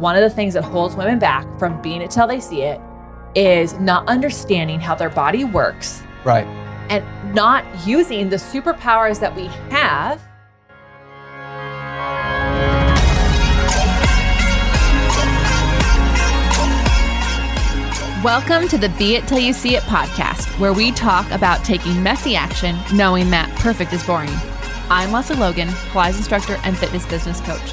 one of the things that holds women back from being it till they see it is not understanding how their body works Right. and not using the superpowers that we have. Welcome to the Be It Till You See It podcast, where we talk about taking messy action, knowing that perfect is boring. I'm Lesley Logan, Pilates instructor and fitness business coach.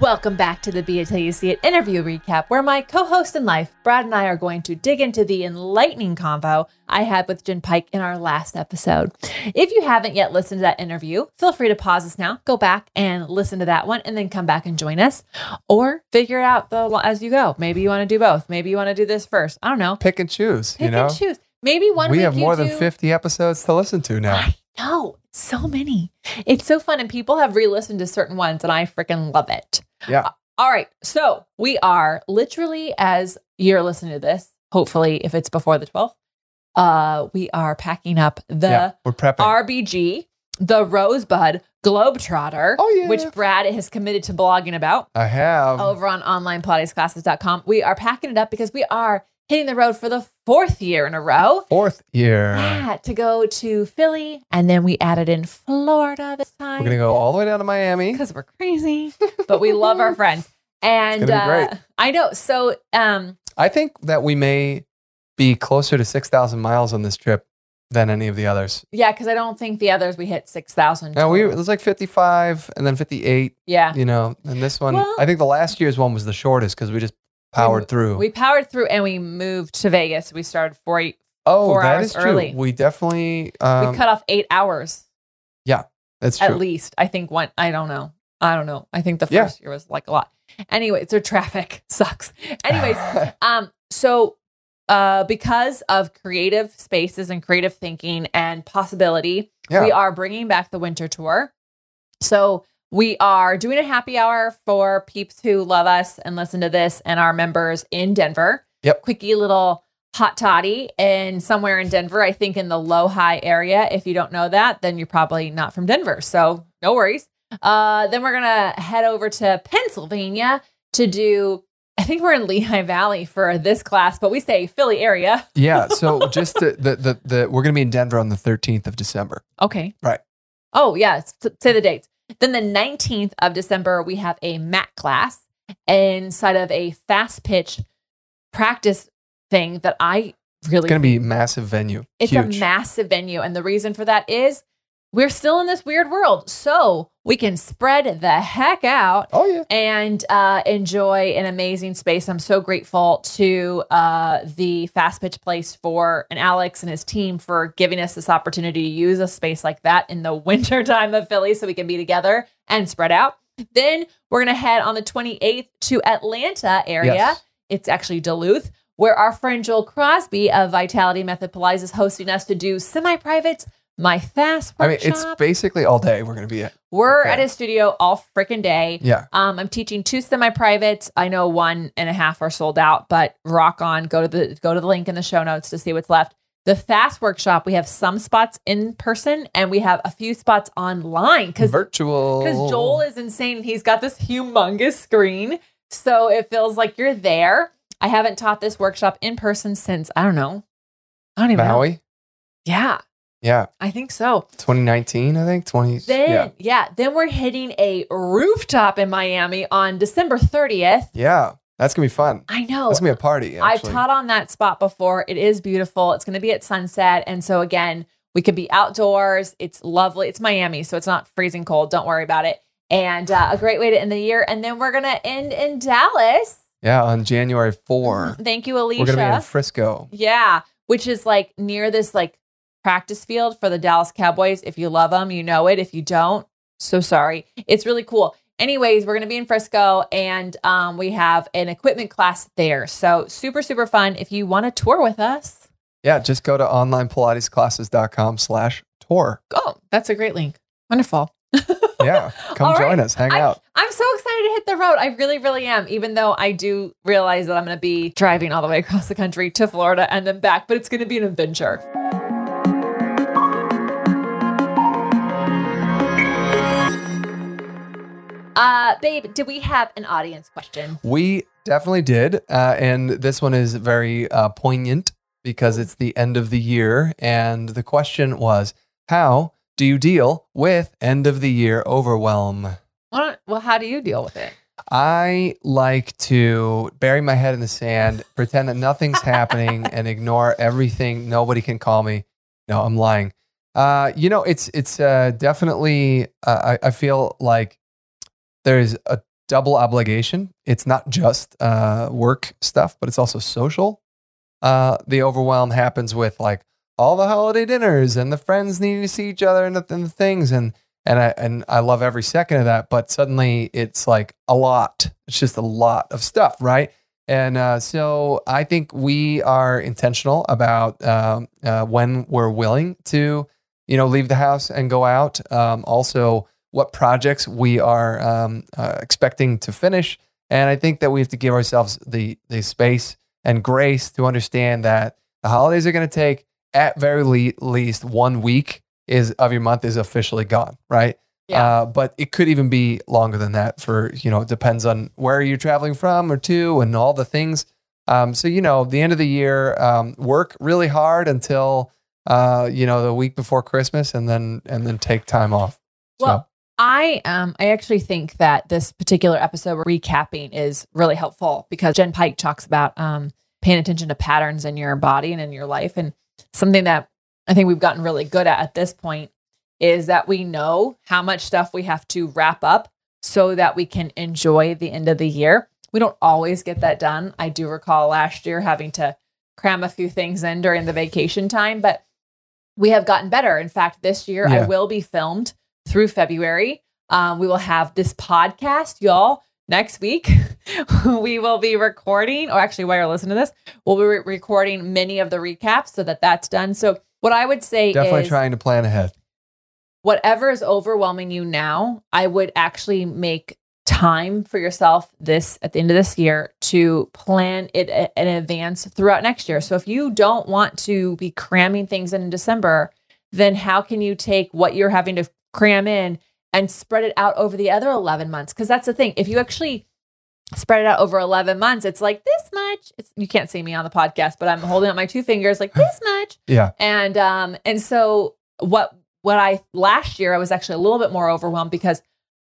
Welcome back to the Be It Till You See It interview recap, where my co host in life, Brad and I, are going to dig into the enlightening convo I had with Jenn Pike in our last episode. If you haven't yet listened to that interview, feel free to pause this now, go back and listen to that one, and then come back and join us, or figure it out the, as you go. Maybe you want to do both. Maybe you want to do this first. I don't know. Pick and choose. Pick you know, and choose. Maybe one we have more than do- 50 episodes to listen to now. I know. So many. It's so fun. And people have re listened to certain ones, and I freaking love it. Yeah. All right. So we are literally, as you're listening to this, hopefully, if it's before the 12th, uh, we are packing up the yeah. We're prepping. RBG, the Rosebud Globetrotter, Oh, yeah. which Brad has committed to blogging about I have. over on onlinepilatesclasses.com. We are packing it up because we are hitting the road for the fourth year in a row. Fourth year. Yeah, to go to Philly, and then we added in Florida this time. We're going to go all the way down to Miami. because we're crazy, but we love our friends. And uh. I know. So, um, I think that we may be closer to 6,000 miles on this trip than any of the others. yeah, because I don't think the others we hit six thousand. No, we it was like 55 and then 58, yeah, you know, and this one, Well- I think the last year's one was the shortest because we just powered through. we powered through and we moved to Vegas. We started four. We oh, four that hours is true. early. We definitely, um, cut off eight hours Yeah, that's true. at least. I think one. I don't know. I don't know. I think the Yeah. first year was like a lot. Anyway, so traffic sucks. Anyways, Um, so uh, because of creative spaces and creative thinking and possibility, Yeah. we are bringing back the winter tour. So we are doing a happy hour for peeps who love us and listen to this and our members in Denver. Yep. Quickie little hot toddy and somewhere in Denver, I think in the LoHi area. If you don't know that, then you're probably not from Denver. So no worries. Uh, then we're gonna head over to Pennsylvania to do. I think we're in Lehigh Valley for this class, but we say Philly area. yeah. So just to, the, the, the, we're going to be in Denver on the 13th of December. Okay. Right. Oh, yeah. Say the dates. Then the 19th of December, we have a mat class inside of a fast pitch practice thing that I really It's going to be a massive venue. It's Huge. a massive venue. And the reason for that is we're still in this weird world. So we can spread the heck out oh, yeah. and uh, enjoy an amazing space. I'm so grateful to uh, the Fast Pitch Place for and Alex and his team for giving us this opportunity to use a space like that in the winter time of Philly so we can be together and spread out. Then we're going to head on the 28th to Atlanta area. Yes. It's actually Duluth, where our friend Joel Crosby of Vitality Method Pilates is hosting us to do semi private, my fast workshop. I workshop. mean, it's basically all day we're going to be at. We're okay. at his studio all freaking day. Yeah. Um, I'm teaching two semi-privates. I know one and a half are sold out, but rock on. Go to the go to the link in the show notes to see what's left. The fast workshop, we have some spots in person and we have a few spots online because Virtual. because Joel is insane. He's got this humongous screen, so it feels like you're there. I haven't taught this workshop in person since I don't know. I don't even know. Maui. Yeah, Yeah. I think so. 2019, I think. 20. Then yeah. yeah, then we're hitting a rooftop in Miami on December 30th. Yeah. That's going to be fun. I know. It's going to be a party. I've taught on that spot before. It is beautiful. It's going to be at sunset. And so, again, we could be outdoors. It's lovely. It's Miami, so it's not freezing cold. Don't worry about it. And uh, a great way to end the year. And then we're going to end in Dallas. yeah. On January 4. Thank you, Alicia. We're going to be in Frisco. yeah, which is like near this like practice field for the Dallas Cowboys. If you love them, you know it. If you don't, so sorry. It's really cool. anyways, we're going to be in Frisco and um, we have an equipment class there. So super, super fun. If you want to tour with us, Yeah, just go to onlinepilatesclasses.com slash tour. oh, that's a great link. Wonderful. Yeah, come join right. us, hang I- out. I'm so excited to hit the road. I really, really am, even though I do realize that I'm going to be driving all the way across the country to Florida and then back, but it's going to be an adventure. Uh, babe, did we have an audience question? We definitely did. Uh, and this one is very uh, poignant because it's the end of the year. And the question was How do you deal with end of the year overwhelm? Why Well, how do you deal with it? I like to bury my head in the sand, pretend that nothing's happening, and ignore everything. Nobody can call me. No, I'm lying. Uh, you know, it's it's uh, definitely. Uh, I, I feel like there's a double obligation. It's not just uh, work stuff, but it's also social. Uh, the overwhelm happens with like all the holiday dinners and the friends needing to see each other and the, and the things and and I and I love every second of that. But suddenly it's like a lot. It's just a lot of stuff, right? And uh, so I think we are intentional about um, uh, when we're willing to, you know, leave the house and go out. Um, also, what projects we are um, uh, expecting to finish, and I think that we have to give ourselves the the space and grace to understand that the holidays are going to take at very le- least one week is of your month is officially gone, right? Yeah. Uh, but it could even be longer than that for, you know, it depends on where you're traveling from or to and all the things. Um, so, you know, the end of the year, um, work really hard until, uh, you know, the week before Christmas and then, and then take time off. Well, I um I actually think that this particular episode we're recapping is really helpful because Jenn Pike talks about um paying attention to patterns in your body and in your life and something that I think we've gotten really good at at this point is that we know how much stuff we have to wrap up so that we can enjoy the end of the year. We don't always get that done. I do recall last year having to cram a few things in during the vacation time, but we have gotten better. In fact, this year I will be filmed through February. Um, we will have this podcast, y'all. Next week, we will be recording, or actually, while you're listening to this, we'll be re- recording many of the recaps so that that's done. So, what I would say Definitely is trying to plan ahead. whatever is overwhelming you now, I would actually make time for yourself this at the end of this year to plan it in advance throughout next year. So if you don't want to be cramming things in in December, then how can you take what you're having to cram in and spread it out over the other 11 months? Because that's the thing. If you actually spread it out over 11 months, it's like this much. It's, you can't see me on the podcast, but I'm holding up my two fingers like this much Yeah. and um and so what what i last year i was actually a little bit more overwhelmed because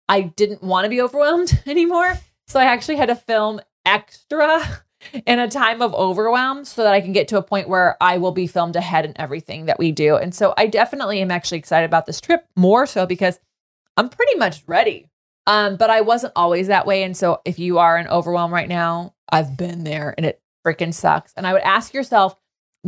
i didn't want to be overwhelmed anymore so i actually had to film extra in a time of overwhelm so that i can get to a point where i will be filmed ahead in everything that we do. And so i definitely am actually excited about this trip more so because i'm pretty much ready. Um but i wasn't always that way. And so if you are in overwhelm right now i've been there and it freaking sucks. And i would ask yourself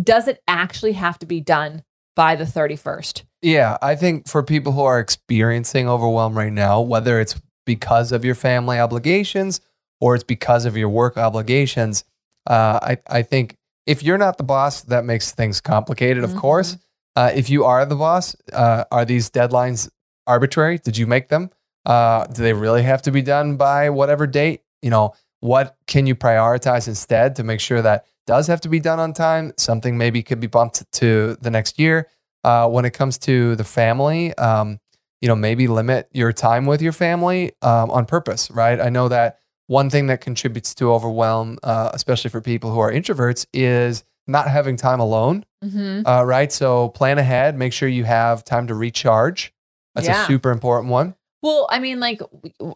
does it actually have to be done by the 31st? Yeah, I think for people who are experiencing overwhelm right now, whether it's because of your family obligations or it's because of your work obligations, uh, I, I think if you're not the boss, that makes things complicated, of Mhm. course. Uh, if you are the boss, uh, are these deadlines arbitrary? Did you make them? Uh, do they really have to be done by whatever date? You know, what can you prioritize instead to make sure that does have to be done on time? Something maybe could be bumped to the next year. Uh, when it comes to the family, um, you know, maybe limit your time with your family um, on purpose, right? I know that one thing that contributes to overwhelm, uh, especially for people who are introverts, is not having time alone, Mm-hmm. uh, right? So plan ahead, make sure you have time to recharge. That's Yeah. a super important one. Well, I mean, like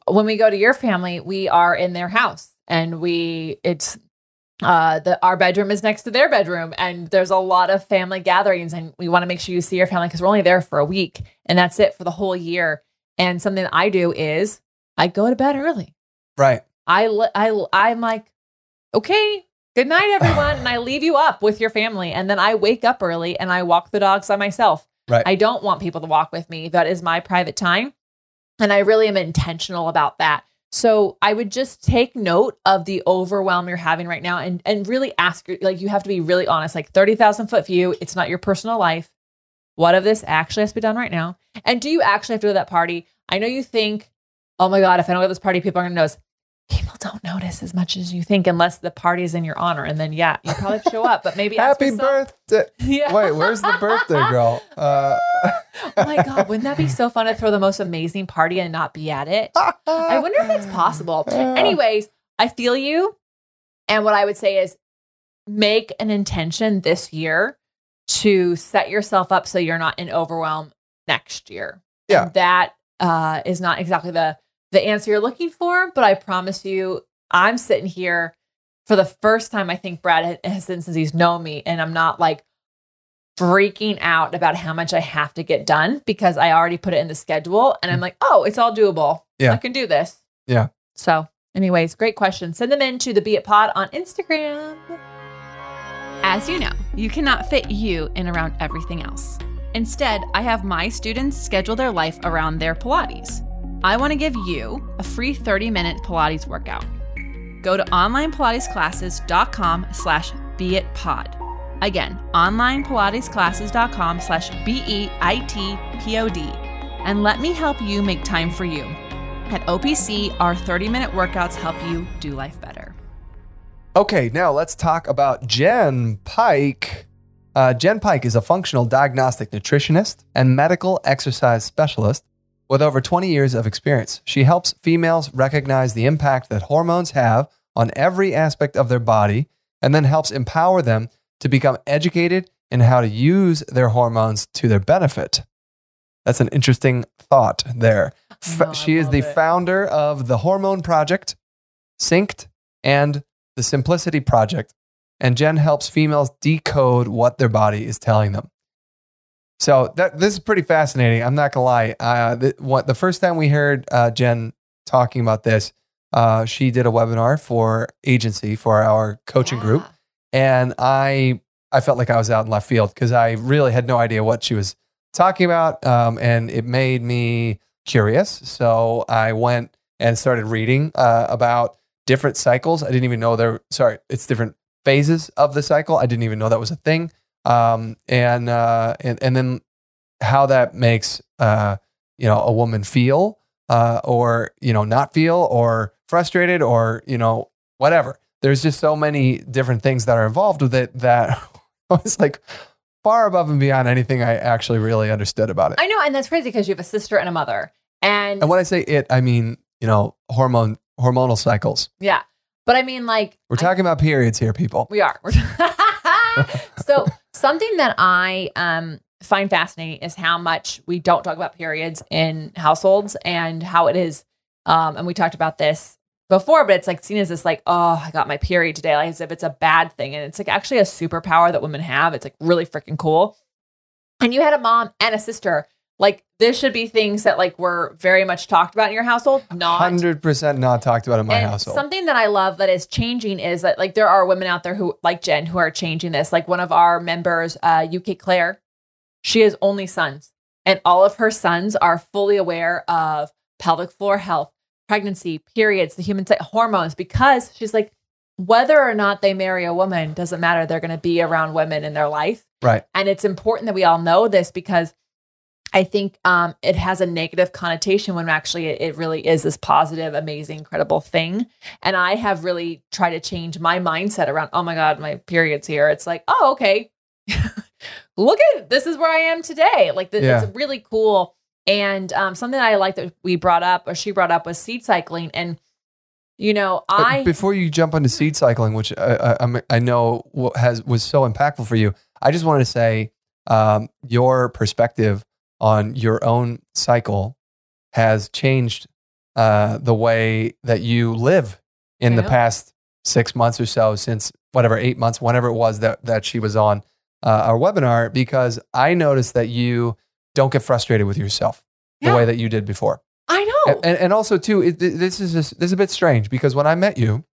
when we go to your family, we are in their house and we, it's, uh, the our bedroom is next to their bedroom, and there's a lot of family gatherings, and we want to make sure you see your family because we're only there for a week, and that's it for the whole year. And something that I do is I go to bed early. Right. I I I'm like, okay, good night, everyone, and I leave you up with your family, and then I wake up early and I walk the dogs by myself. Right. I don't want people to walk with me. That is my private time. And I really am intentional about that. So I would just take note of the overwhelm you're having right now and, and really ask, like, you have to be really honest, like 30,000 foot view. It's not your personal life. What of this actually has to be done right now? And do you actually have to go to that party? I know you think, oh my God, if I don't go to this party, people are going to notice. People don't notice as much as you think unless the party is in your honor. And then, yeah, you probably show up, but maybe Happy birthday. Yeah. Wait, where's the birthday girl? Uh, oh my God, wouldn't that be so fun to throw the most amazing party and not be at it? I wonder if that's possible. Anyways, I feel you. And what I would say is make an intention this year to set yourself up so you're not in overwhelm next year. Yeah. And that uh, is not exactly the the answer you're looking for, but I promise you, I'm sitting here for the first time. I think Brad has since he's known me, and I'm not like freaking out about how much I have to get done because I already put it in the schedule, and I'm mm. like, oh, it's all doable. Yeah. I can do this. Yeah. So, anyways, great question. Send them in to the Be It Pod on Instagram. As you know, you cannot fit you in around everything else. Instead, I have my students schedule their life around their Pilates. I want to give you a free 30-minute Pilates workout. Go to onlinepilatesclasses.com slash beitpod. Again, onlinepilatesclasses.com slash B-E-I-T-P-O-D. And let me help you make time for you. At OPC, our 30-minute workouts help you do life better. Okay, now let's talk about Jenn Pike. Uh, Jenn Pike is a functional diagnostic nutritionist and medical exercise specialist with over 20 years of experience. She helps females recognize the impact that hormones have on every aspect of their body and then helps empower them to become educated in how to use their hormones to their benefit. That's an interesting thought there. F- No, she is the it. founder of the Hormone Project, Synced, and the Simplicity Project. And Jenn helps females decode what their body is telling them. So that this is pretty fascinating. I'm not gonna lie. Uh, the, what, the first time we heard uh, Jenn talking about this, uh, she did a webinar for agency for our coaching group, and I I felt like I was out in left field because I really had no idea what she was talking about, um, and it made me curious. So I went and started reading uh, about different cycles. I didn't even know there. Sorry, it's different phases of the cycle. I didn't even know that was a thing. Um, and uh, and and then how that makes uh, you know a woman feel, uh, or you know not feel, or frustrated, or you know whatever. There's just so many different things that are involved with it that was like far above and beyond anything I actually really understood about it. I know, and that's crazy because you have a sister and a mother. And, And when I say it, I mean you know hormone hormonal cycles. yeah. But I mean, like, We're talking about periods here, people. We are. so something that I um, find fascinating is how much we don't talk about periods in households and how it is. Um, and we talked about this before, but it's like seen as this like, oh, I got my period today, like as if it's a bad thing. And it's like actually a superpower that women have. It's like really freaking cool. And you had a mom and a sister. Like this should be things that like were very much talked about in your household. Not Hundred percent not talked about in my and household. Something that I love that is changing is that like there are women out there who like Jenn who are changing this. Like one of our members, uh, UK Claire, she has only sons, and all of her sons are fully aware of pelvic floor health, pregnancy, periods, the human hormones, because she's like, whether or not they marry a woman doesn't matter. They're going to be around women in their life. right. And it's important that we all know this because I think um, it has a negative connotation when actually it, it really is this positive, amazing, incredible thing. And I have really tried to change my mindset around, oh my God, my period's here. It's like, oh, okay. Look at this is where I am today. Like, th- Yeah. it's really cool. And um, something I like that we brought up or she brought up was seed cycling. And, you know, But I. before you jump into seed cycling, which I, I, I'm- know has was so impactful for you, I just wanted to say um, your perspective on your own cycle has changed uh, the way that you live in the past six months or so, since whatever eight months, whenever it was that that she was on uh, our webinar, because I noticed that you don't get frustrated with yourself the way that you did before. I know. And, and, and also too, it, this is just, this is a bit strange because when I met you,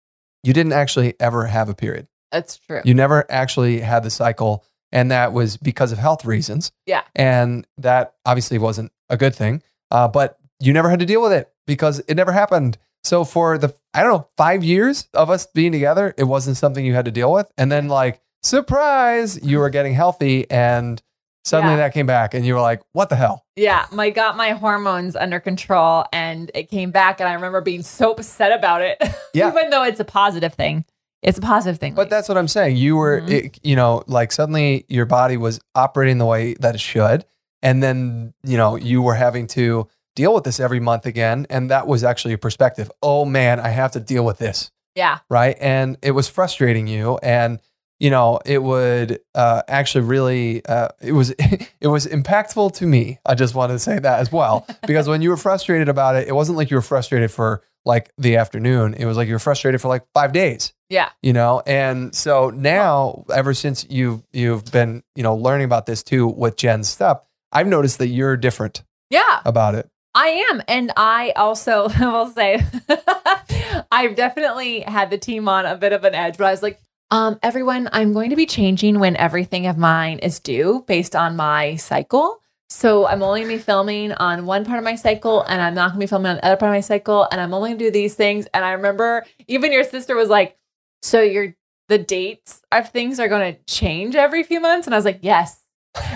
you didn't actually ever have a period. That's true. You never actually had the cycle, and that was because of health reasons. Yeah. and that obviously wasn't a good thing. Uh, but you never had to deal with it because it never happened. So for the I don't know five years of us being together, it wasn't something you had to deal with. And then like surprise, you were getting healthy, and suddenly Yeah. that came back, and you were like, "What the hell?" Yeah, my got my hormones under control and it came back and I remember being so upset about it. Yeah. Even though it's a positive thing. It's a positive thing. But that's what I'm saying. You were, Mhm. it, you know, like suddenly your body was operating the way that it should. And then, you know, you were having to deal with this every month again. And that was actually a perspective. Oh man, I have to deal with this. yeah. Right. And it was frustrating you. And, you know, it would uh, actually really, uh, it was, it was impactful to me. I just wanted to say that as well. Because when you were frustrated about it, it wasn't like you were frustrated for like the afternoon. It was like you were frustrated for like five days Yeah. you know and so now ever since you've you've been you know learning about this too with jenn's stuff i've noticed that you're different Yeah. about it I am. And I also will say I've definitely had the team on a bit of an edge, but I was like, um, everyone, I'm going to be changing when everything of mine is due based on my cycle. So I'm only gonna be filming on one part of my cycle and I'm not gonna be filming on the other part of my cycle. And I'm only gonna do these things. And I remember even your sister was like, So your the dates of things are gonna change every few months? And I was like, Yes.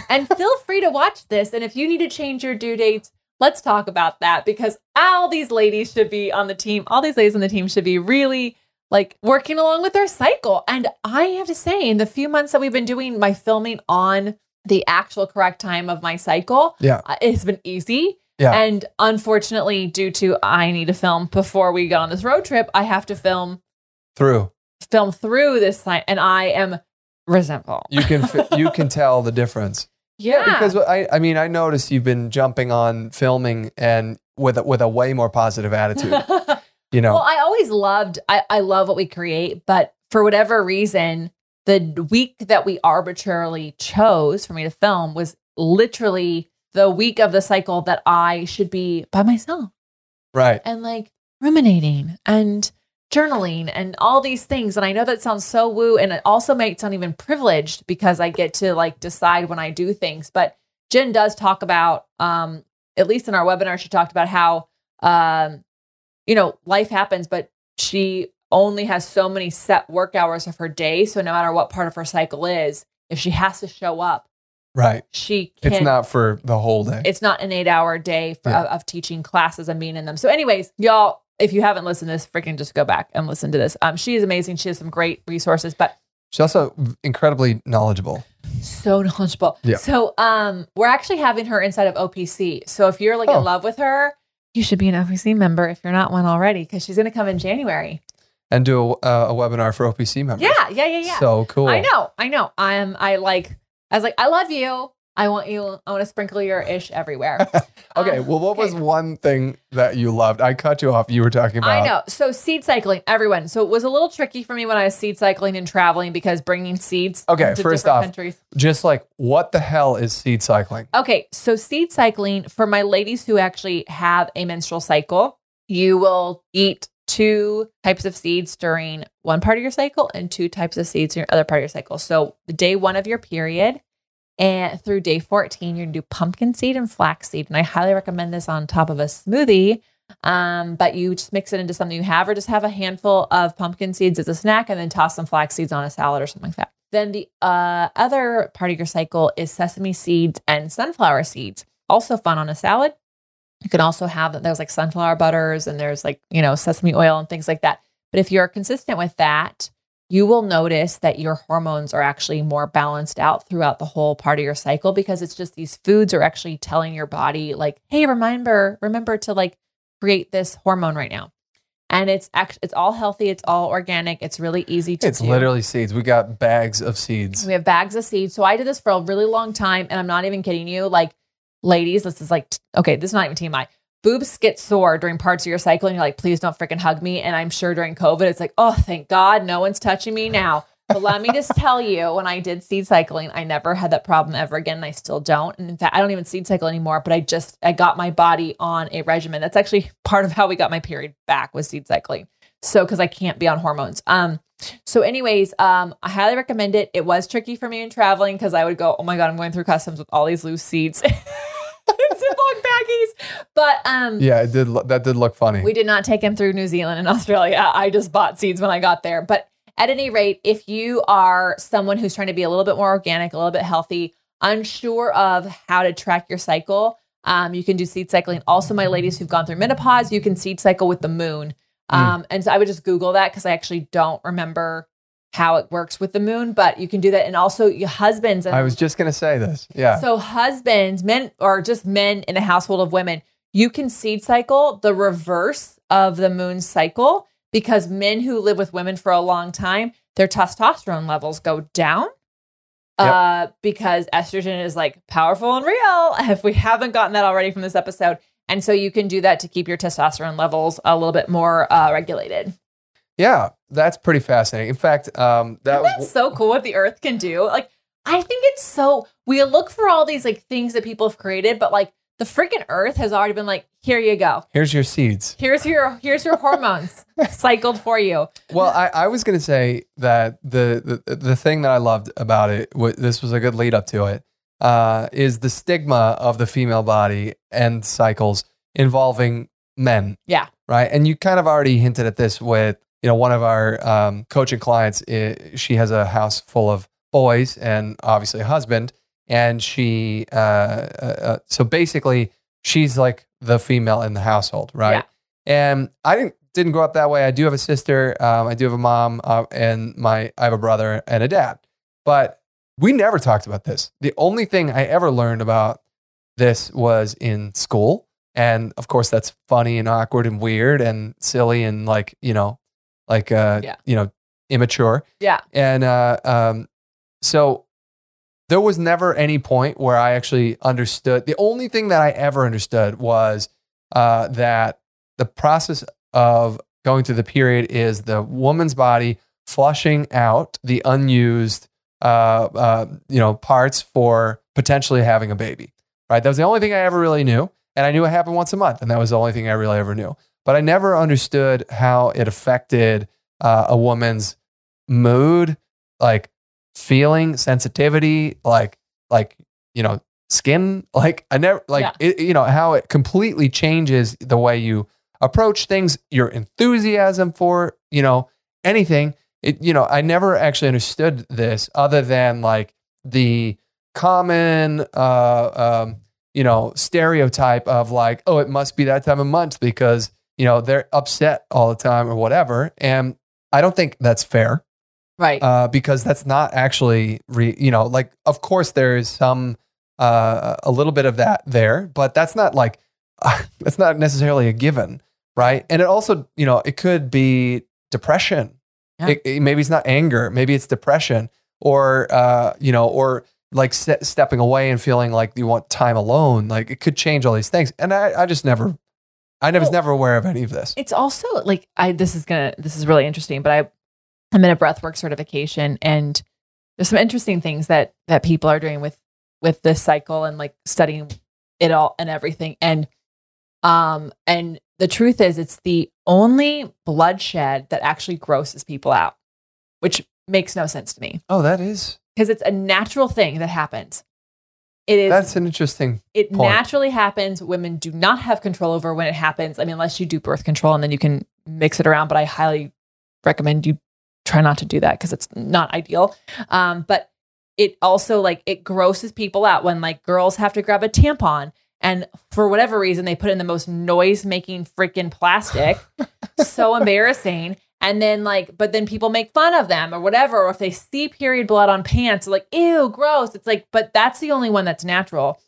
And feel free to watch this. And if you need to change your due dates, let's talk about that because all these ladies should be on the team. All these ladies on the team should be really like working along with their cycle. And I have to say, in the few months that we've been doing my filming on the actual correct time of my cycle, Yeah. uh, it's been easy. Yeah. And unfortunately, due to I need to film before we go on this road trip, I have to film through film through this time, and I am resentful. you can you can tell the difference Yeah, because i i mean i noticed you've been jumping on filming and with a, with a way more positive attitude you know Well, I always loved, I, I love what we create, but for whatever reason, the week that we arbitrarily chose for me to film was literally the week of the cycle that I should be by myself right and like ruminating and journaling and all these things. And I know that sounds so woo. And it also makes sound even privileged because I get to like decide when I do things. But Jenn does talk about, um, at least in our webinar, she talked about how, um, you know, life happens, but she only has so many set work hours of her day. So no matter what part of her cycle is, if she has to show up, right she can it's not for the whole day it's not an eight hour day for, Yeah. of, of teaching classes and being in them. So, anyways, y'all, if you haven't listened to this, freaking just go back and listen to this. Um, she is amazing. She has some great resources, but she's also incredibly knowledgeable so knowledgeable. Yeah. So, um, we're actually having her inside of OPC. So, if you're like Oh. in love with her, you should be an OPC member if you're not one already, because she's going to come in January. And do a, a webinar for opc members Yeah, yeah, yeah, yeah. so cool I know, I know. I am. I like. I was like, I love you. I want you. I want to sprinkle your ish everywhere. okay Um, well what was one thing that you loved i cut you off you were talking about I know. So seed cycling, everyone. So it was a little tricky for me when I was seed cycling and traveling because bringing seeds. Okay, first off- countries. just like what the hell is seed cycling Okay, so seed cycling for my ladies who actually have a menstrual cycle, you will eat two types of seeds during one part of your cycle and two types of seeds in your other part of your cycle. So the day one of your period and through day 14, you're gonna do pumpkin seed and flax seed. And I highly recommend this on top of a smoothie. Um, but you just mix it into something you have, or just have a handful of pumpkin seeds as a snack and then toss some flax seeds on a salad or something like that. Then the uh, other part of your cycle is sesame seeds and sunflower seeds. Also fun on a salad. You can also have that there's like sunflower butters and there's like, you know, sesame oil and things like that. But if you're consistent with that, you will notice that your hormones are actually more balanced out throughout the whole part of your cycle because it's just these foods are actually telling your body like, hey, remember, remember to like create this hormone right now. And it's actually it's all healthy, it's all organic, it's really easy to It's do. literally seeds. We got bags of seeds. We have bags of seeds. So I did this for a really long time, and I'm not even kidding you. Like, ladies, this is like, okay, this is not even TMI. Boobs get sore during parts of your cycle, and you're like, please don't freaking hug me. And I'm sure during COVID, it's like, oh, thank God, no one's touching me now. But let me just tell you, when I did seed cycling, I never had that problem ever again. And I still don't. And in fact, I don't even seed cycle anymore, but I just, I got my body on a regimen. That's actually part of how we got my period back was seed cycling. So, cause I can't be on hormones. Um, so, anyways, um, I highly recommend it. It was tricky for me in traveling because I would go, oh my God, I'm going through customs with all these loose seeds. Ziploc baggies. But um, Yeah, it did. lo- That did look funny. we did not take him through New Zealand and Australia. I just bought seeds when I got there. But at any rate, if you are someone who's trying to be a little bit more organic, a little bit healthy, unsure of how to track your cycle, um, you can do seed cycling. Also, my ladies who've gone through menopause, you can seed cycle with the moon. Mm. Um, And so I would just Google that because I actually don't remember how it works with the moon, but you can do that. And also, your husbands. And I was just gonna say this. Yeah. so husbands, men, or just men in a household of women, you can seed cycle the reverse of the moon cycle because men who live with women for a long time, their testosterone levels go down. Uh, because estrogen is like powerful and real. If we haven't gotten that already from this episode, and so you can do that to keep your testosterone levels a little bit more uh, regulated. yeah, that's pretty fascinating. In fact, um, that Isn't that so cool what the earth can do? Like, I think it's so we look for all these like things that people have created, but like the freaking earth has already been like, here you go. here's your seeds. Here's your here's your hormones cycled for you. Well, I, I was going to say that the, the the thing that I loved about it, wa- this was a good lead up to it, uh, is the stigma of the female body and cycles involving men. Yeah. Right. And you kind of already hinted at this with, you know, one of our um, coaching clients. i she has a house full of boys and obviously a husband. And she, uh, uh, uh, so basically, she's like the female in the household. Right. Yeah. And I didn't didn't grow up that way. I do have a sister. Um, I do have a mom, uh, and my I have a brother and a dad. But we never talked about this. The only thing I ever learned about this was in school, and of course that's funny and awkward and weird and silly and like you know, like uh, Yeah. you know, immature. Yeah. And uh, um, so there was never any point where I actually understood. The only thing that I ever understood was uh, that the process of going through the period is the woman's body flushing out the unused, uh, uh, you know, parts for potentially having a baby. Right. That was the only thing I ever really knew, and I knew it happened once a month, and that was the only thing I really ever knew. But I never understood how it affected uh, a woman's mood, like feeling, sensitivity, like like you know, skin. Like I never like Yeah. it, you know how it completely changes the way you approach things, your enthusiasm for you know anything. It you know I never actually understood this other than like the common uh um you know stereotype of like oh it must be that time of month because you know they're upset all the time or whatever and I don't think that's fair Right. uh, because that's not actually, re- you know, like, of course, there is some, uh, a little bit of that there, but that's not like, that's not necessarily a given, right? And it also, you know, it could be depression. Yeah. It, it- maybe it's not anger, maybe it's depression, or, uh, you know, or like se- stepping away and feeling like you want time alone. Like it could change all these things. And I, I just never, I was Well- never aware of any of this. it's also like I this is gonna this is really interesting, but I I'm in a breathwork certification and there's some interesting things that that people are doing with with this cycle and like studying it all and everything. And um and the truth is it's the only bloodshed that actually grosses people out, which makes no sense to me Oh, that is, because it's a natural thing that happens. It is that's an interesting it point. naturally happens. Women do not have control over when it happens. I mean, unless you do birth control and then you can mix it around. But I highly recommend you try not to do that because it's not ideal. Um, but it also like it grosses people out when like girls have to grab a tampon and for whatever reason they put in the most noise making freaking plastic. so embarrassing. And then like, but then people make fun of them or whatever. Or if they see period blood on pants, like, ew, gross. It's like, but that's the only one that's natural.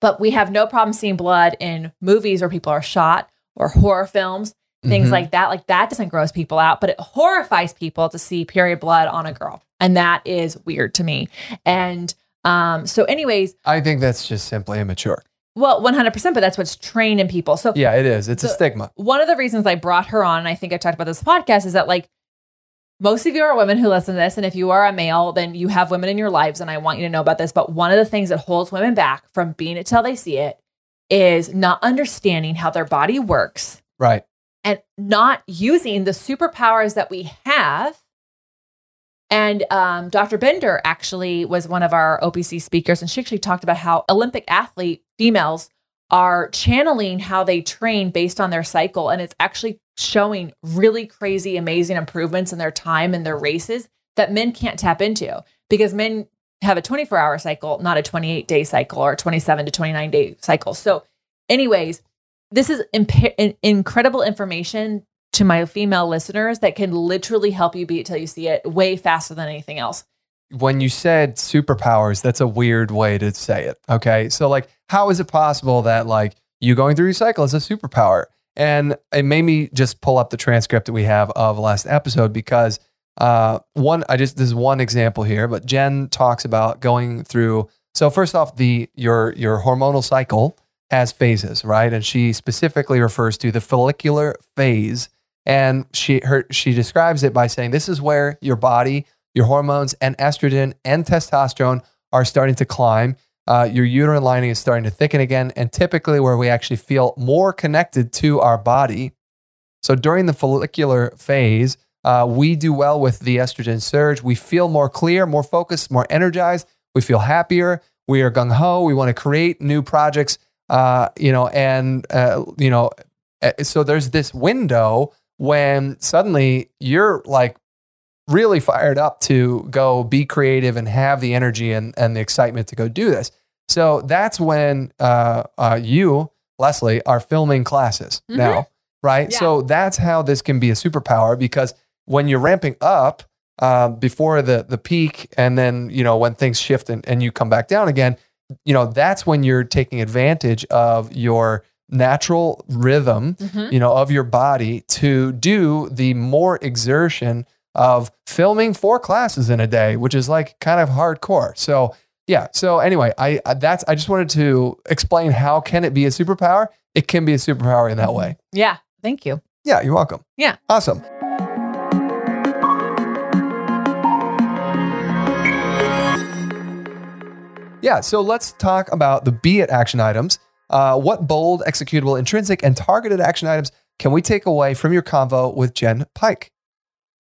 But we have no problem seeing blood in movies where people are shot or horror films, things Mhm. like that. Like that doesn't gross people out, but it horrifies people to see period blood on a girl. And that is weird to me. And um, so, anyways, I think that's just simply immature. Well, 100%, but that's what's trained in people. So, Yeah, it is. It's a stigma. one of the reasons I brought her on, and I think I talked about this podcast, is that like most of you are women who listen to this. And if you are a male, then you have women in your lives. And I want you to know about this. But one of the things that holds women back from being it till they see it is not understanding how their body works Right. and not using the superpowers that we have. And um, Dr. Bender actually was one of our OPC speakers, and she actually talked about how Olympic athlete females are channeling how they train based on their cycle. And it's actually showing really crazy, amazing improvements in their time and their races that men can't tap into because men have a 24 hour cycle, not a 28 day cycle or 27 to 29 day cycle. So, anyways, this is imp- incredible information to my female listeners that can literally help you beat till you see it way faster than anything else. When you said superpowers, that's a weird way to say it. Okay. So, like, how is it possible that, like, you going through your cycle is a superpower? And it made me just pull up the transcript that we have of last episode because uh, one, I just this is one example here, but Jenn talks about going through. So first off, the your your hormonal cycle has phases, right? And she specifically refers to the follicular phase, and she her she describes it by saying this is where your body, your hormones, and estrogen and testosterone are starting to climb. Uh, your uterine lining is starting to thicken again, and typically where we actually feel more connected to our body. So during the follicular phase, uh, we do well with the estrogen surge. We feel more clear, more focused, more energized. We feel happier. We are gung ho. We want to create new projects. Uh, you know, and uh, you know, eh, so there's this window when suddenly you're like really fired up to go be creative and have the energy and, and the excitement to go do this. So that's when uh, uh, you, Lesley, are filming classes mm-hmm. now, right? Yeah. So that's how this can be a superpower because when you're ramping up uh, before the the peak, and then you know when things shift and, and you come back down again, you know that's when you're taking advantage of your natural rhythm, mm-hmm. you know, of your body to do the more exertion of filming four classes in a day, which is like kind of hardcore. So yeah. So anyway, I that's I just wanted to explain how can it be a superpower? It can be a superpower in that mm-hmm. way. Yeah. Thank you. Yeah, you're welcome. Yeah. Awesome. Yeah, so let's talk about the Be It action items. Uh, what bold, executable, intrinsic, and targeted action items can we take away from your convo with Jenn Pike?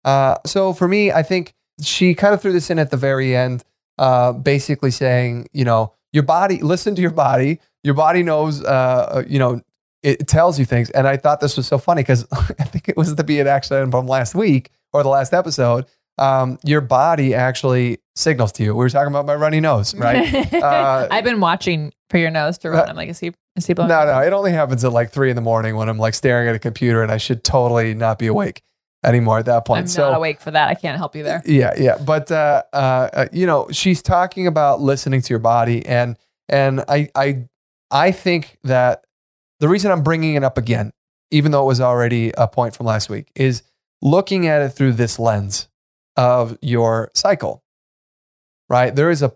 Uh, so for me, I think she kind of threw this in at the very end, uh, basically saying, you know, your body, listen to your body. Your body knows, uh, uh, you know, it tells you things. And I thought this was so funny because I think it was the Be It action item from last week or the last episode um, your body actually signals to you. We were talking about my runny nose, right? Uh, I've been watching for your nose to run. I'm like, is he, is he blowing? No, no, it only happens at like three in the morning when I'm like staring at a computer and I should totally not be awake anymore at that point. I'm so, not awake for that. I can't help you there. Yeah, yeah. But uh, uh, uh, you know, she's talking about listening to your body, and and I I I think that the reason I'm bringing it up again, even though it was already a point from last week, is looking at it through this lens of your cycle, right? There is a,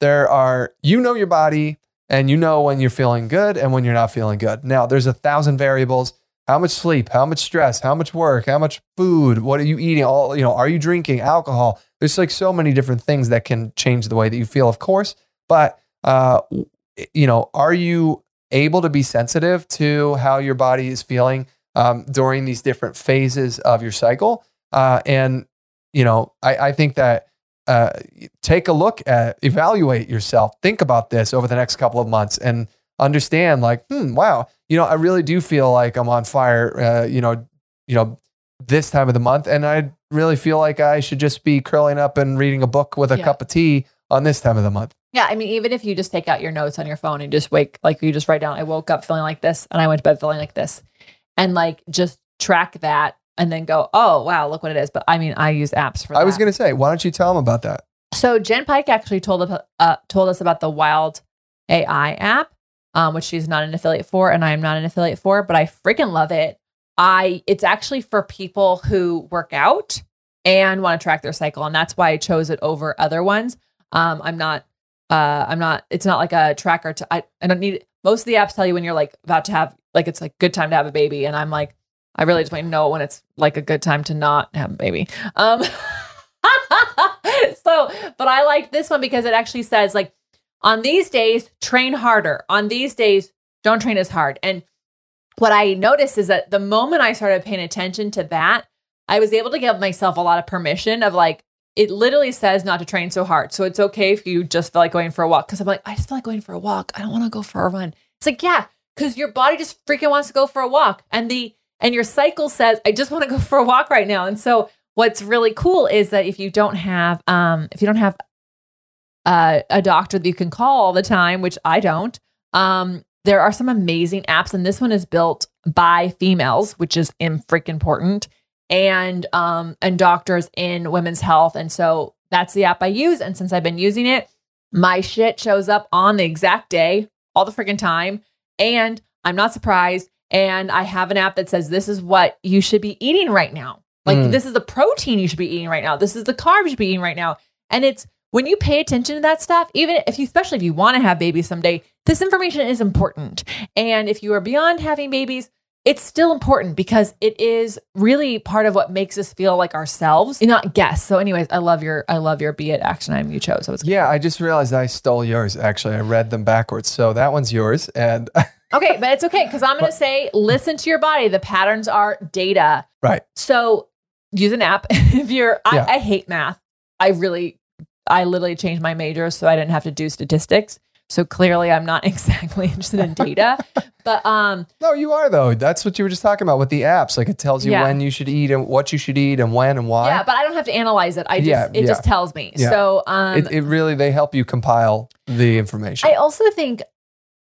there are, you know your body and you know when you're feeling good and when you're not feeling good. Now, there's a thousand variables. How much sleep, how much stress, how much work, how much food, what are you eating? All, you know, are you drinking alcohol? There's like so many different things that can change the way that you feel, of course. But, uh, you know, are you able to be sensitive to how your body is feeling um, during these different phases of your cycle? Uh, and you know, I, I think that uh, take a look at, evaluate yourself, think about this over the next couple of months, and understand, like, hmm, wow, you know, I really do feel like I'm on fire. Uh, you know, you know, this time of the month, and I really feel like I should just be curling up and reading a book with a yeah. cup of tea on this time of the month. Yeah, I mean, even if you just take out your notes on your phone and just wake, like you just write down, I woke up feeling like this, and I went to bed feeling like this, and like just track that and then go, oh wow, look what it is. But I mean, I use apps for. I that. was going to say, why don't you tell them about that? So Jenn Pike actually told us, uh, told us about the Wild AI app, um, which she's not an affiliate for, and I am not an affiliate for, but I freaking love it. I it's actually for people who work out and want to track their cycle, and that's why I chose it over other ones. Um, I'm not, uh, I'm not. It's not like a tracker. To I, I don't need. Most of the apps tell you when you're like about to have like it's like good time to have a baby, and I'm like I really just want to know when it's like a good time to not have a baby. Um, so, but I like this one because it actually says like on these days, train harder. On these days, don't train as hard. And what I noticed is that the moment I started paying attention to that, I was able to give myself a lot of permission of like, it literally says not to train so hard. So it's okay if you just feel like going for a walk. Cause I'm like, I just feel like going for a walk. I don't want to go for a run. It's like, yeah, because your body just freaking wants to go for a walk. And the and your cycle says, I just want to go for a walk right now. And so what's really cool is that if you don't have um if you don't have uh, a doctor that you can call all the time, which I don't, um, there are some amazing apps, and this one is built by females, which is in freaking important, and um, and doctors in women's health, and so that's the app I use. And since I've been using it, my shit shows up on the exact day, all the freaking time, and I'm not surprised. And I have an app that says this is what you should be eating right now. Like Mm. this is the protein you should be eating right now. This is the carbs you should be eating right now. And it's when you pay attention to that stuff, even if you, especially if you want to have babies someday, this information is important. And if you are beyond having babies, it's still important because it is really part of what makes us feel like ourselves, not guests. So, anyways, I love your I love your be it action item you chose. So it's Yeah, I just realized I stole yours. Actually, I read them backwards. So that one's yours. And okay, but it's okay because I'm going to say listen to your body. The patterns are data. right. So use an app if you're. I, Yeah. I hate math. I really, I literally changed my major so I didn't have to do statistics. So clearly, I'm not exactly interested in data. but um, No, you are though. That's what you were just talking about with the apps. Like it tells you Yeah. when you should eat and what you should eat and when and why. yeah, but I don't have to analyze it. I just Yeah, it yeah. just tells me. So um, it, it really they help you compile the information. I also think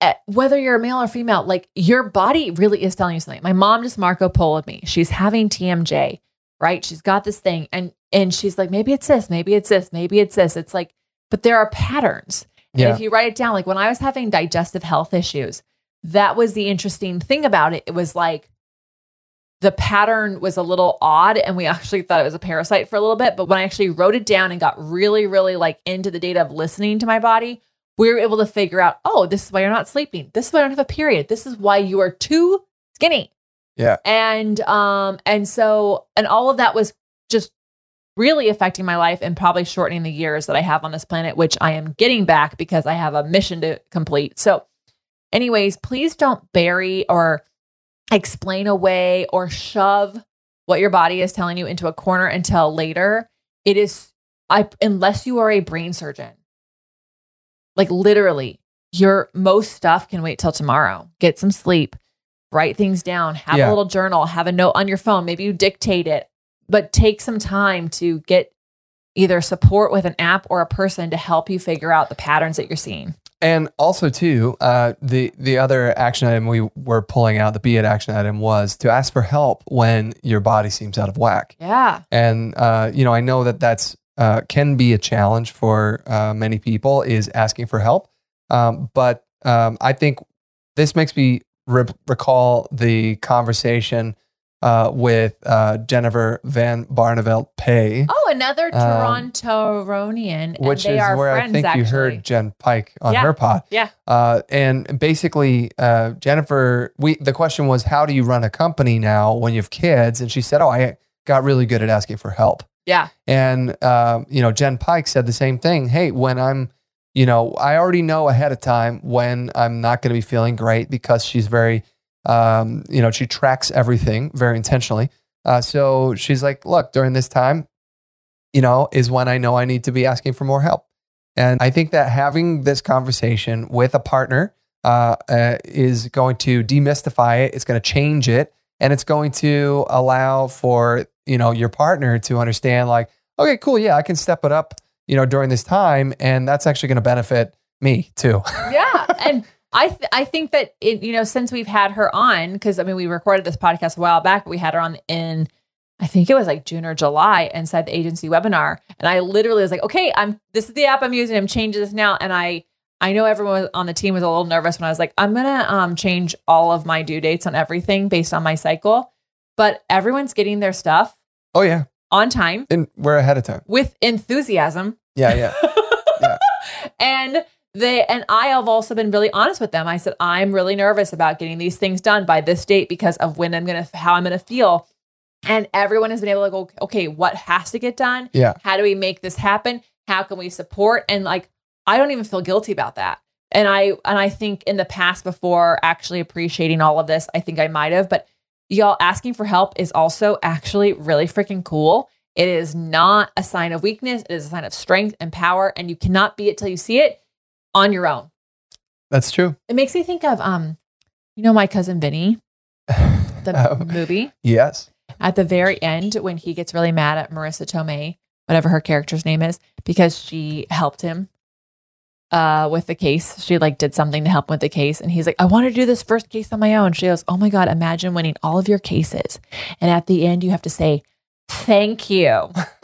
Eh, whether you're a male or female, like your body really is telling you something. My mom just Marco Poloed me. She's having TMJ, right? She's got this thing, and and she's like, maybe it's this, maybe it's this, maybe it's this. It's like, but there are patterns. And Yeah. if you write it down, like when I was having digestive health issues, that was the interesting thing about it. It was like the pattern was a little odd, and we actually thought it was a parasite for a little bit. But when I actually wrote it down and got really, really like into the data of listening to my body, we were able to figure out, oh, this is why you're not sleeping. This is why I don't have a period. This is why you are too skinny. Yeah. And um, and so and all of that was just really affecting my life and probably shortening the years that I have on this planet, which I am getting back because I have a mission to complete. So, anyways, please don't bury or explain away or shove what your body is telling you into a corner until later. It is I unless you are a brain surgeon. Like literally, your most stuff can wait till tomorrow. Get some sleep, write things down, have Yeah. a little journal, have a note on your phone. Maybe you dictate it, but take some time to get either support with an app or a person to help you figure out the patterns that you're seeing. And also too, uh, the the other action item we were pulling out, the be it action item, was to ask for help when your body seems out of whack. Yeah. And uh, you know, I know that that's uh, can be a challenge for uh, many people is asking for help. Um, but um, I think this makes me re- recall the conversation uh, with uh, Jennifer Van Barneveld Pay, Oh, another Um, Torontonian. and which is where friends, I think actually. you heard Jenn Pike on Yeah. her pod. Yeah. Uh, and basically, uh, Jennifer, we the question was, how do you run a company now when you have kids? And she said, oh, I got really good at asking for help. Yeah. And um, you know, Jenn Pike said the same thing. Hey, when I'm, you know, I already know ahead of time when I'm not going to be feeling great because she's very, um, you know, she tracks everything very intentionally. Uh, so she's like, look, during this time, you know, is when I know I need to be asking for more help. And I think that having this conversation with a partner uh, uh, is going to demystify it. It's going to change it, and it's going to allow for you know your partner to understand, like, okay, cool, yeah, I can step it up, you know, during this time, and that's actually going to benefit me too. yeah and i th- i think that it, you know since we've had her on because i mean we recorded this podcast a while back but we had her on in i think it was like june or july inside the agency webinar and i literally was like okay i'm this is the app i'm using i'm changing this now and i i know everyone on the team was a little nervous when i was like i'm gonna um, change all of my due dates on everything based on my cycle but everyone's getting their stuff oh yeah, on time and we're ahead of time. with enthusiasm Yeah, yeah, Yeah. and they and I have also been really honest with them. I said I'm really nervous about getting these things done by this date because of when I'm gonna how I'm gonna feel. And everyone has been able to go, okay, what has to get done? yeah. How do we make this happen? How can we support? And like, I don't even feel guilty about that. And I and I think in the past before actually appreciating all of this, I think I might have, but y'all asking for help is also actually really freaking cool. It is not a sign of weakness. It is a sign of strength and power, and you cannot be it till you see it on your own. That's true. It makes me think of um, You know my cousin Vinny, the Um, movie. Yes. At the very end, when he gets really mad at Marisa Tomei, whatever her character's name is, because she helped him uh, with the case. She like did something to help with the case, and he's like, "I want to do this first case on my own." She goes, "Oh my god, imagine winning all of your cases, and at the end you have to say thank you."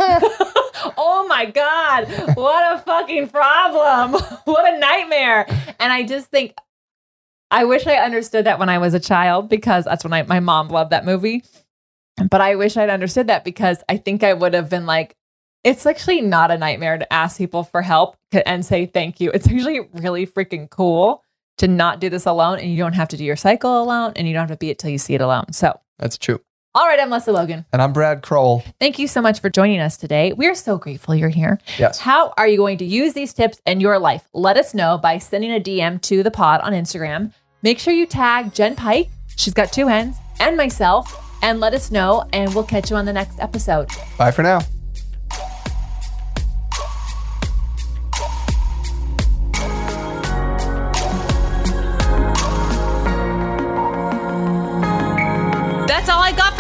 oh my god, what a fucking problem! what a nightmare! And I just think I wish I understood that when I was a child because that's when I, my mom loved that movie. But I wish I'd understood that because I think I would have been like, it's actually not a nightmare to ask people for help and say thank you. It's actually really freaking cool to not do this alone and you don't have to do your cycle alone and you don't have to be it till you see it alone. So, That's true. all right, I'm Lesley Logan. And I'm Brad Crowell. Thank you so much for joining us today. We're so grateful you're here. Yes. How are you going to use these tips in your life? Let us know by sending a DM to the pod on Instagram. Make sure you tag Jenn Pike, she's got two N's, and myself, and let us know, and we'll catch you on the next episode. Bye for now.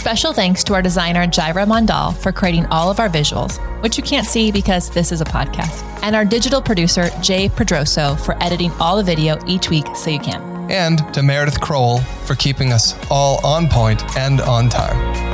Special thanks to our designer Jaira Mondal for creating all of our visuals, which you can't see because this is a podcast, and our digital producer Jay Pedroso for editing all the video each week so you can. And to Meredith Crowell for keeping us all on point and on time.